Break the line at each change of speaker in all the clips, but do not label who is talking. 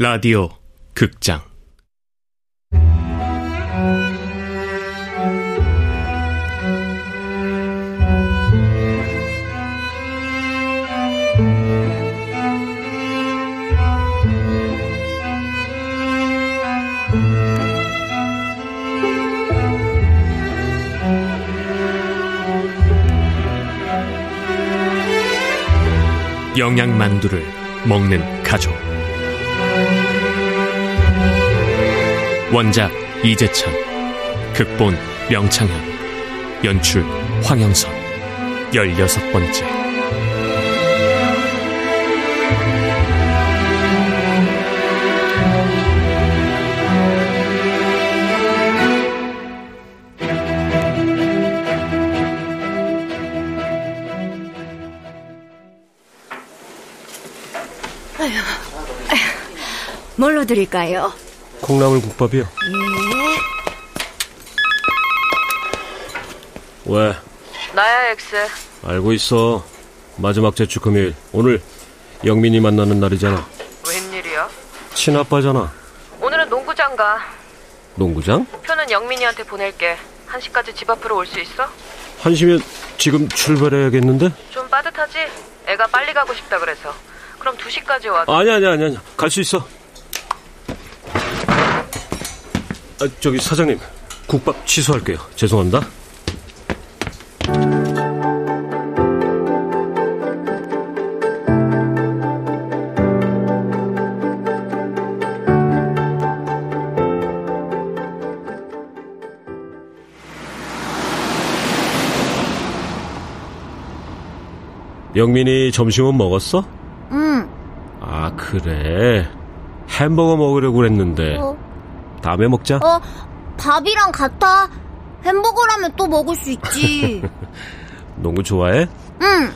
라디오 극장. 영양만두를 먹는 가족 원작 이재찬 극본 명창현 연출 황영선. 열여섯 번째
뭘로 드릴까요?
콩나물 국밥이요.
예.
왜?
나야 ex.
알고 있어. 마지막 제출 금요일. 오늘 영민이 만나는 날이잖아.
웬일이야?
친아빠잖아.
오늘은 농구장 가.
농구장?
표는 영민이한테 보낼게. 1시까지 집 앞으로 올 수 있어?
한시면 지금 출발해야겠는데?
좀 빠듯하지? 애가 빨리 가고 싶다 그래서. 그럼 2시까지 와.
아니 아니 아니 아니. 갈 수 있어. 아, 저기 사장님. 국밥 취소할게요. 죄송합니다. 영민이 점심은 먹었어?
응.
아 그래 햄버거 먹으려고 그랬는데
어,
다음에 먹자
어, 밥이랑 같아. 햄버거라면 또 먹을 수 있지.
농구 좋아해?
응.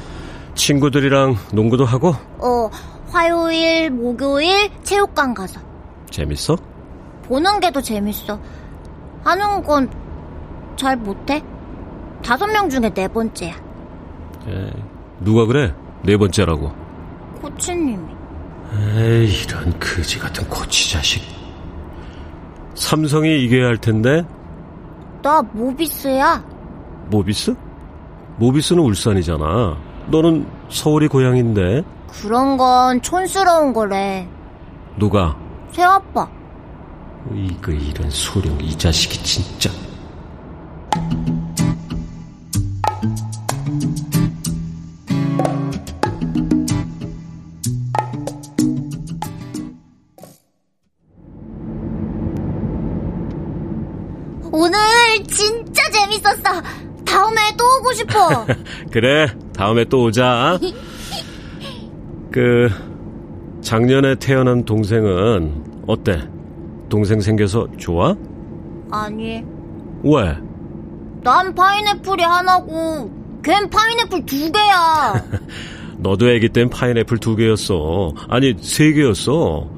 친구들이랑 농구도 하고
어, 화요일, 목요일 체육관 가서
재밌어?
보는 게 더 재밌어. 하는 건 잘 못해. 다섯 명 중에 네 번째야.
에이, 누가 그래? 네 번째라고
코치님이.
에이 이런 거지 같은 코치 자식 삼성이 이겨야 할 텐데
나 모비스야.
모비스? 모비스는 울산이잖아 너는 서울이 고향인데
그런 건 촌스러운 거래.
누가?
새아빠.
이거 이런 소룡 이 자식이 진짜
재밌었어. 다음에 또 오고 싶어.
그래, 다음에 또 오자. 그, 작년에 태어난 동생은 어때? 동생 생겨서 좋아?
아니,
왜?
난 파인애플이 하나고, 걘 파인애플 두 개야.
너도 애기 땐 파인애플 두 개였어. 아니, 세 개였어.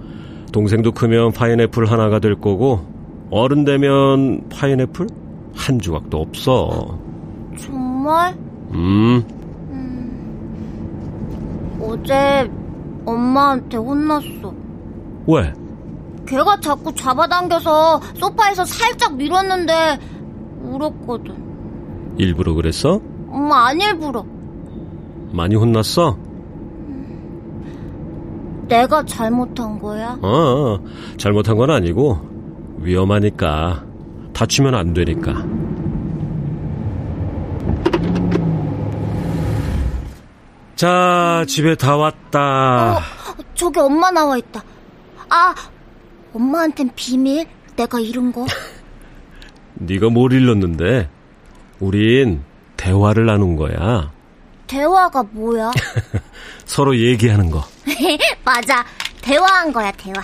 동생도 크면 파인애플 하나가 될 거고, 어른 되면 파인애플 한 조각도 없어.
정말?
음,
어제 엄마한테 혼났어.
왜?
걔가 자꾸 잡아당겨서 소파에서 살짝 밀었는데 울었거든.
일부러 그랬어?
엄마 안 일부러.
많이 혼났어?
내가 잘못한 거야?
어, 잘못한 건 아니고 위험하니까 다치면 안 되니까. 자, 집에 다 왔다.
어, 저기 엄마 나와 있다. 아, 엄마한텐 비밀? 내가 잃은 거?
네가 뭘 잃었는데? 우린 대화를 나눈 거야.
대화가 뭐야?
서로 얘기하는 거.
맞아. 대화한 거야, 대화.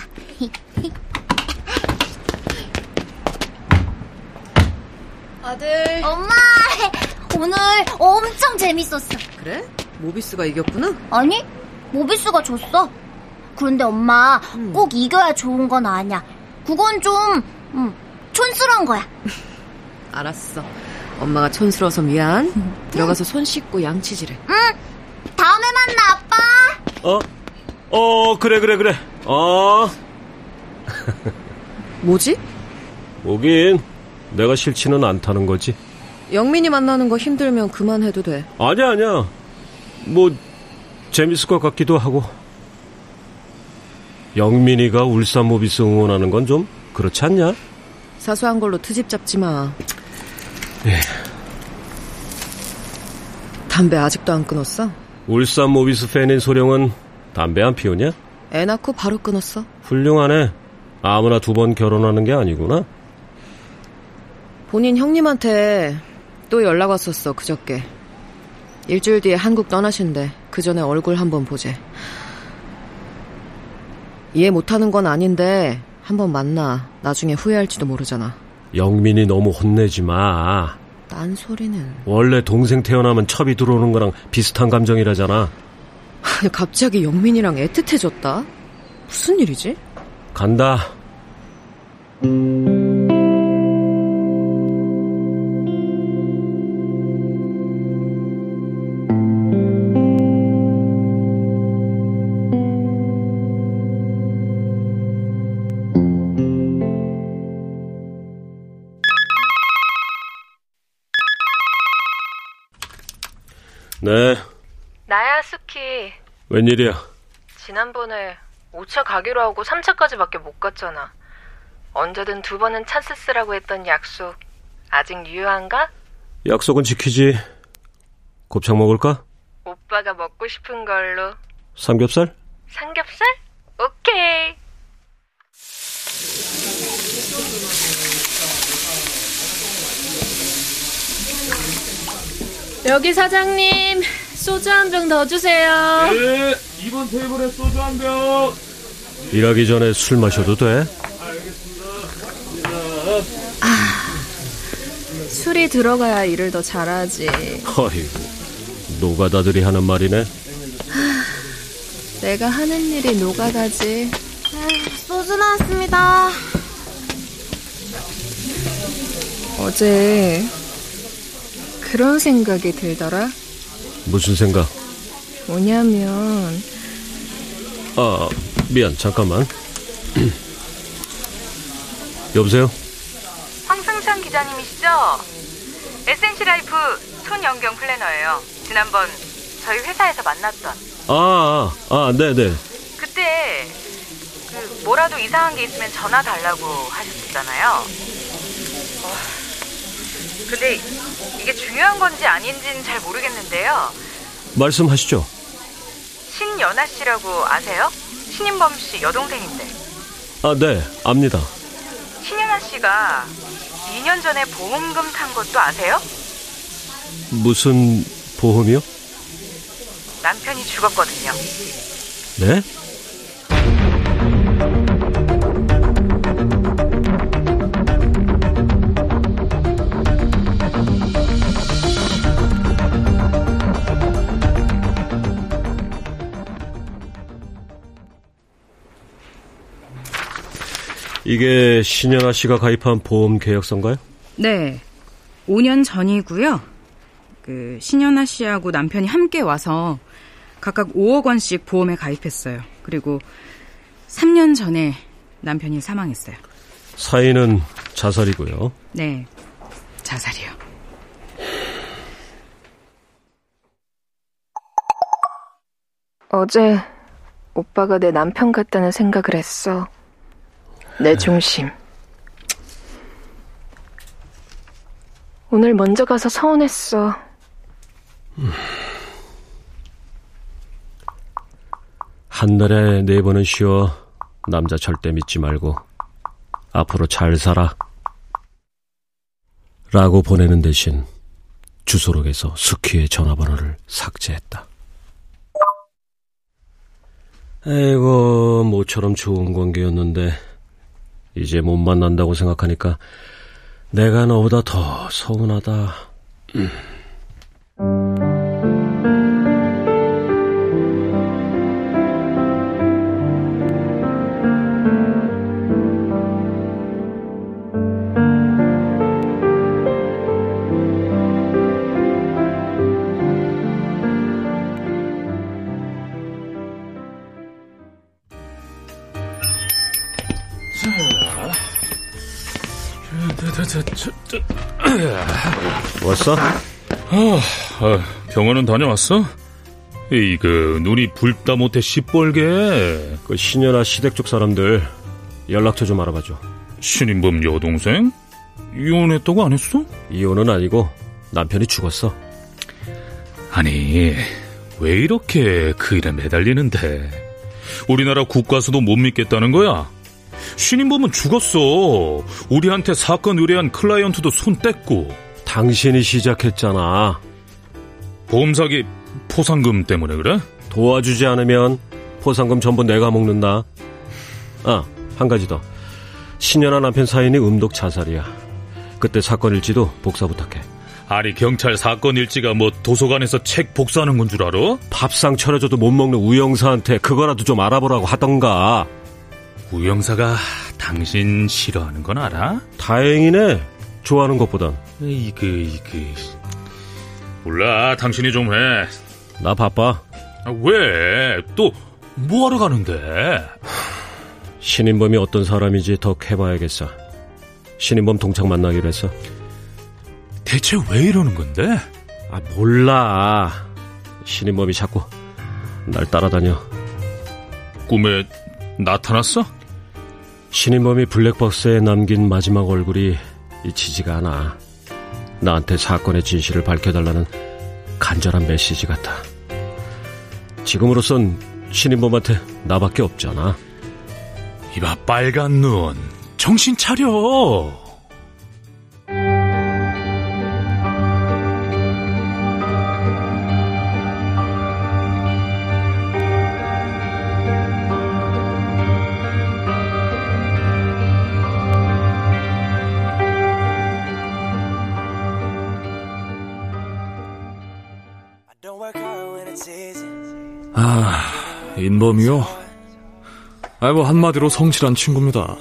아들.
엄마! 오늘 엄청 재밌었어.
그래? 모비스가 이겼구나?
아니, 모비스가 졌어. 그런데 엄마, 꼭 이겨야 좋은 건 아니야. 그건 좀, 음, 촌스러운 거야.
알았어. 엄마가 촌스러워서 미안. 들어가서 손 씻고 양치질해.
다음에 만나, 아빠!
어? 어, 그래, 그래, 그래. 어,
뭐지?
오긴 내가 싫지는 않다는 거지.
영민이 만나는 거 힘들면 그만해도 돼.
아니야, 아니야. 뭐 재밌을 것 같기도 하고. 영민이가 울산 모비스 응원하는 건 좀 그렇지 않냐?
사소한 걸로 트집 잡지 마.
예.
담배 아직도 안 끊었어?
울산 모비스 팬인 소령은 담배 안 피우냐?
애 낳고 바로 끊었어.
훌륭하네. 아무나 두 번 결혼하는 게 아니구나.
본인 형님한테 또 연락 왔었어, 그저께. 일주일 뒤에 한국 떠나신대. 그 전에 얼굴 한번 보재. 이해 못하는 건 아닌데 한번 만나. 나중에 후회할지도 모르잖아.
영민이 너무 혼내지 마.
딴 소리는.
원래 동생 태어나면 첩이 들어오는 거랑 비슷한 감정이라잖아.
갑자기 영민이랑 애틋해졌다? 무슨 일이지?
간다. 네, 웬일이야?
지난번에 5차 가기로 하고 3차까지밖에 못 갔잖아. 언제든 두 번은 찬스 쓰라고 했던 약속. 아직 유효한가?
약속은 지키지. 곱창 먹을까?
오빠가 먹고 싶은 걸로.
삼겹살?
삼겹살? 오케이.
여기 사장님 소주 한 병 더 주세요.
네, 이번 테이블에 소주 한 병. 일하기 전에 술 마셔도 돼?
술이 들어가야 일을 더 잘하지.
아이고, 노가다들이 하는 말이네.
내가 하는 일이 노가다지.
소주 나왔습니다.
어제 그런 생각이 들더라.
무슨 생각?
뭐냐면
아, 미안, 잠깐만. 여보세요?
황승찬 기자님이시죠? SNC 라이프 손영경 플래너예요. 지난번 저희 회사에서 만났던.
아, 아, 아, 네네.
그때 그 뭐라도 이상한 게 있으면 전화 달라고 하셨잖아요. 어, 근데 이게 중요한 건지 아닌지는 잘 모르겠는데요.
말씀하시죠.
신연아 씨라고 아세요? 신인범 씨 여동생인데.
아, 네, 압니다.
신연아 씨가 2년 전에 보험금 탄 것도 아세요?
무슨 보험이요?
남편이 죽었거든요.
네? 이게 신영아 씨가 가입한 보험 계약서인가요?
네. 5년 전이고요. 그 신현아 씨하고 남편이 함께 와서 각각 5억 원씩 보험에 가입했어요. 그리고 3년 전에 남편이 사망했어요.
사인은 자살이고요.
네. 자살이요.
어제 오빠가 내 남편 같다는 생각을 했어. 내 중심. 오늘 먼저 가서 서운했어.
한 달에 네 번은 쉬어. 남자 절대 믿지 말고 앞으로 잘 살아. 라고 보내는 대신 주소록에서 스키의 전화번호를 삭제했다. 에이고, 모처럼 좋은 관계였는데 이제 못 만난다고 생각하니까 내가 너보다 더 서운하다. 음. 왔어?
아, 병원은 다녀왔어? 이그 눈이 붉다 못해 시뻘게.
그 신현아 시댁 쪽 사람들 연락처 좀 알아봐줘.
신인범 여동생? 이혼했다고 안 했어?
이혼은 아니고 남편이 죽었어.
아니 왜 이렇게 그 일에 매달리는데? 우리나라 국가수도 못 믿겠다는 거야? 신인범은 죽었어. 우리한테 사건 의뢰한 클라이언트도 손 뗐고.
당신이 시작했잖아.
보험 사기 포상금 때문에 그래?
도와주지 않으면 포상금 전부 내가 먹는다. 아, 한 가지 더. 신현아 남편 사인이 음독 자살이야. 그때 사건 일지도 복사 부탁해.
아니 경찰 사건 일지가 뭐 도서관에서 책 복사하는 건 줄 알아?
밥상 차려줘도 못 먹는 우영사한테 그거라도 좀 알아보라고 하던가.
우영사가 당신 싫어하는 건 알아?
다행이네. 좋아하는 것보단.
이그 이그 몰라 당신이 좀 해.
나 바빠.
아, 왜? 또 뭐하러 가는데?
신인범이 어떤 사람인지 더 해봐야겠어. 신인범 동창 만나기로 했어.
대체 왜 이러는 건데?
아 몰라. 신인범이 자꾸 날 따라다녀.
꿈에 나타났어?
신인범이 블랙박스에 남긴 마지막 얼굴이 잊히지가 않아. 나한테 사건의 진실을 밝혀달라는 간절한 메시지 같아. 지금으로선 신인범한테 나밖에 없잖아.
이봐 빨간 눈 정신 차려.
인범이요? 아, 뭐, 한마디로 성실한 친구입니다.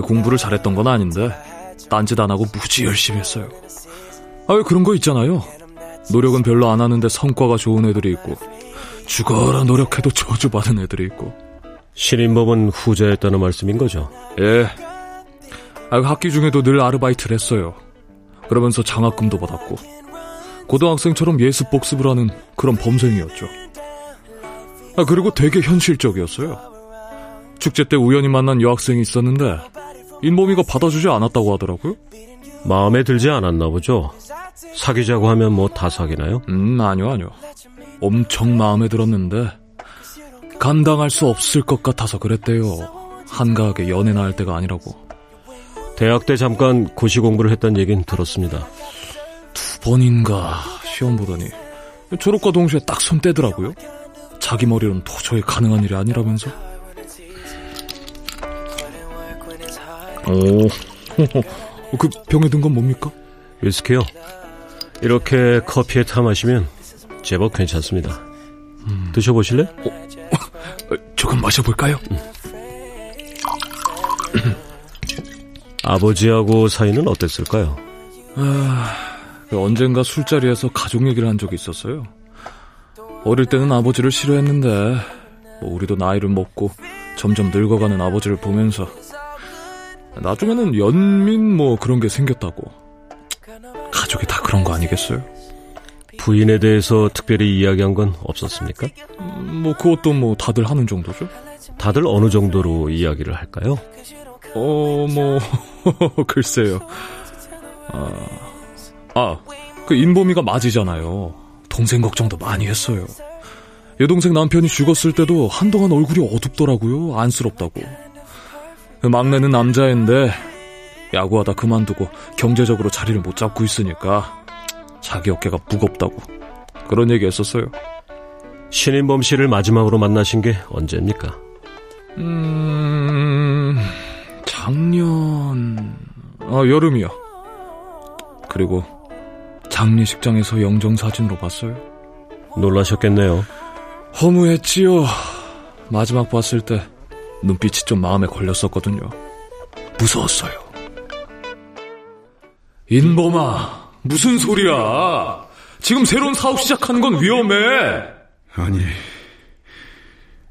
공부를 잘했던 건 아닌데, 딴짓 안 하고 무지 열심히 했어요. 아, 왜 그런 거 있잖아요. 노력은 별로 안 하는데 성과가 좋은 애들이 있고, 죽어라 노력해도 저주받은 애들이 있고.
신인범은 후자였다는 말씀인 거죠?
예. 아, 학기 중에도 늘 아르바이트를 했어요. 그러면서 장학금도 받았고, 고등학생처럼 예습 복습을 하는 그런 범생이었죠. 아, 그리고 되게 현실적이었어요. 축제 때 우연히 만난 여학생이 있었는데, 인범이가 받아주지 않았다고 하더라고요.
마음에 들지 않았나 보죠? 사귀자고 하면 뭐 다 사귀나요?
음, 아니요, 아니요. 엄청 마음에 들었는데, 감당할 수 없을 것 같아서 그랬대요. 한가하게 연애나 할 때가 아니라고.
대학 때 잠깐 고시 공부를 했던 얘긴 들었습니다.
두 번인가 시험 보더니 졸업과 동시에 딱 손 떼더라고요. 자기 머리로는 도저히 가능한 일이 아니라면서. 오, 그 병에 든 건 뭡니까?
위스키요. 이렇게 커피에 타 마시면 제법 괜찮습니다. 음. 드셔보실래?
어, 조금 마셔볼까요? 음.
아버지하고 사이는 어땠을까요?
아, 언젠가 술자리에서 가족 얘기를 한 적이 있었어요. 어릴 때는 아버지를 싫어했는데 뭐 우리도 나이를 먹고 점점 늙어가는 아버지를 보면서 나중에는 연민 뭐 그런 게 생겼다고 가족이 다 그런 거 아니겠어요?
부인에 대해서 특별히 이야기한 건 없었습니까?
음, 뭐 그것도 뭐 다들 하는 정도죠.
다들 어느 정도로 이야기를 할까요?
어, 뭐 글쎄요. 아, 아, 그 인범이가 맞이잖아요. 동생 걱정도 많이 했어요. 여동생 남편이 죽었을 때도 한동안 얼굴이 어둡더라고요. 안쓰럽다고. 그 막내는 남자인데 야구하다 그만두고 경제적으로 자리를 못 잡고 있으니까 자기 어깨가 무겁다고 그런 얘기 했었어요.
신인범 씨를 마지막으로 만나신 게 언제입니까?
음... 작년... 아, 여름이요. 그리고 장례식장에서 영정사진으로 봤어요.
놀라셨겠네요.
허무했지요. 마지막 봤을 때 눈빛이 좀 마음에 걸렸었거든요. 무서웠어요. 인범아, 무슨 소리야? 지금 새로운 사업 시작하는 건 위험해.
아니,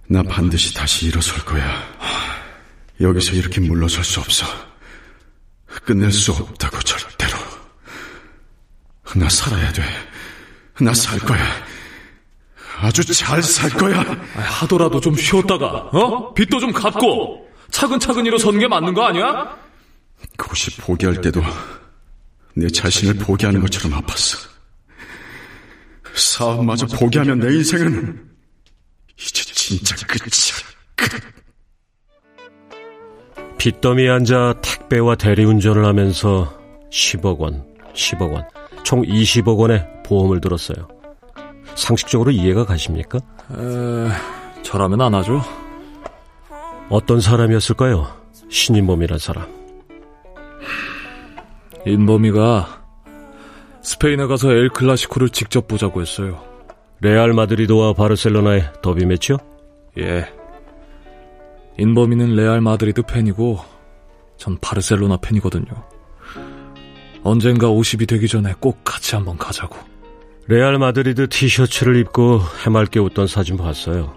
나 반드시 다시 일어설 거야. 여기서 이렇게 물러설 수 없어. 끝낼 수 없다고. 나 살아야 돼. 나 살 거야. 아주 잘 살 거야.
하더라도 좀 쉬었다가, 어? 빚도 좀 갚고, 차근차근 일어서는 게 맞는 거 아니야?
그것이 포기할 때도 내 자신을 포기하는 것처럼 아팠어. 사업마저 포기하면 내 인생은 이제 진짜 끝이야. 끝.
빚더미에 앉아 택배와 대리운전을 하면서 10억 원, 10억 원, 총 20억 원의 보험을 들었어요. 상식적으로 이해가 가십니까?
에, 저라면 안 하죠.
어떤 사람이었을까요? 신인범이란 사람.
인범이가 스페인에 가서 엘 클라시코를 직접 보자고 했어요.
레알 마드리드와 바르셀로나의 더비 매치요?
예. 인범이는 레알 마드리드 팬이고 전 바르셀로나 팬이거든요. 언젠가 50이 되기 전에 꼭 같이 한번 가자고.
레알 마드리드 티셔츠를 입고 해맑게 웃던 사진 봤어요.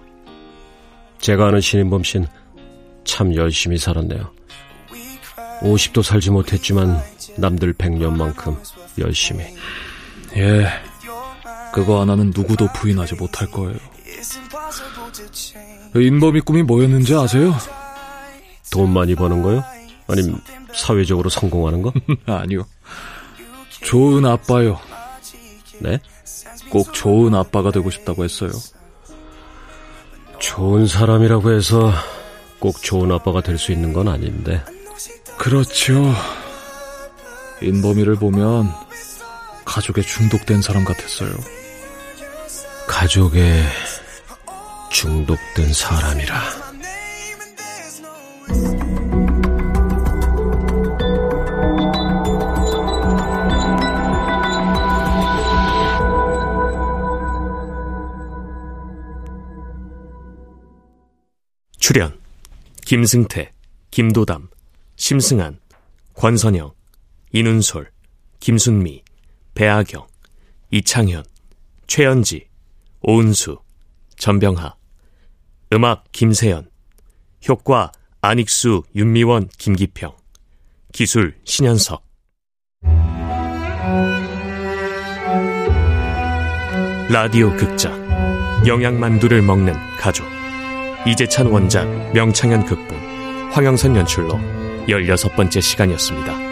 제가 아는 신인범 씨는 참 열심히 살았네요. 50도 살지 못했지만 남들 100년만큼 열심히.
예. 그거 하나는 누구도 부인하지 못할 거예요. 인범이 꿈이 뭐였는지 아세요?
돈 많이 버는 거요? 아니면 사회적으로 성공하는 거?
아니요. 좋은 아빠요.
네?
꼭 좋은 아빠가 되고 싶다고 했어요.
좋은 사람이라고 해서 꼭 좋은 아빠가 될 수 있는 건 아닌데.
그렇죠. 인범이를 보면 가족에 중독된 사람 같았어요.
가족에 중독된 사람이라.
김승태, 김도담, 심승한, 권선영, 이눈솔, 김순미, 배아경, 이창현, 최연지, 오은수, 전병하 음악 김세연 효과 안익수, 윤미원, 김기평 기술 신현석. 라디오 극작 영양만두를 먹는 가족 이재찬 원작 명창현 극본 황영선 연출로 16번째 시간이었습니다.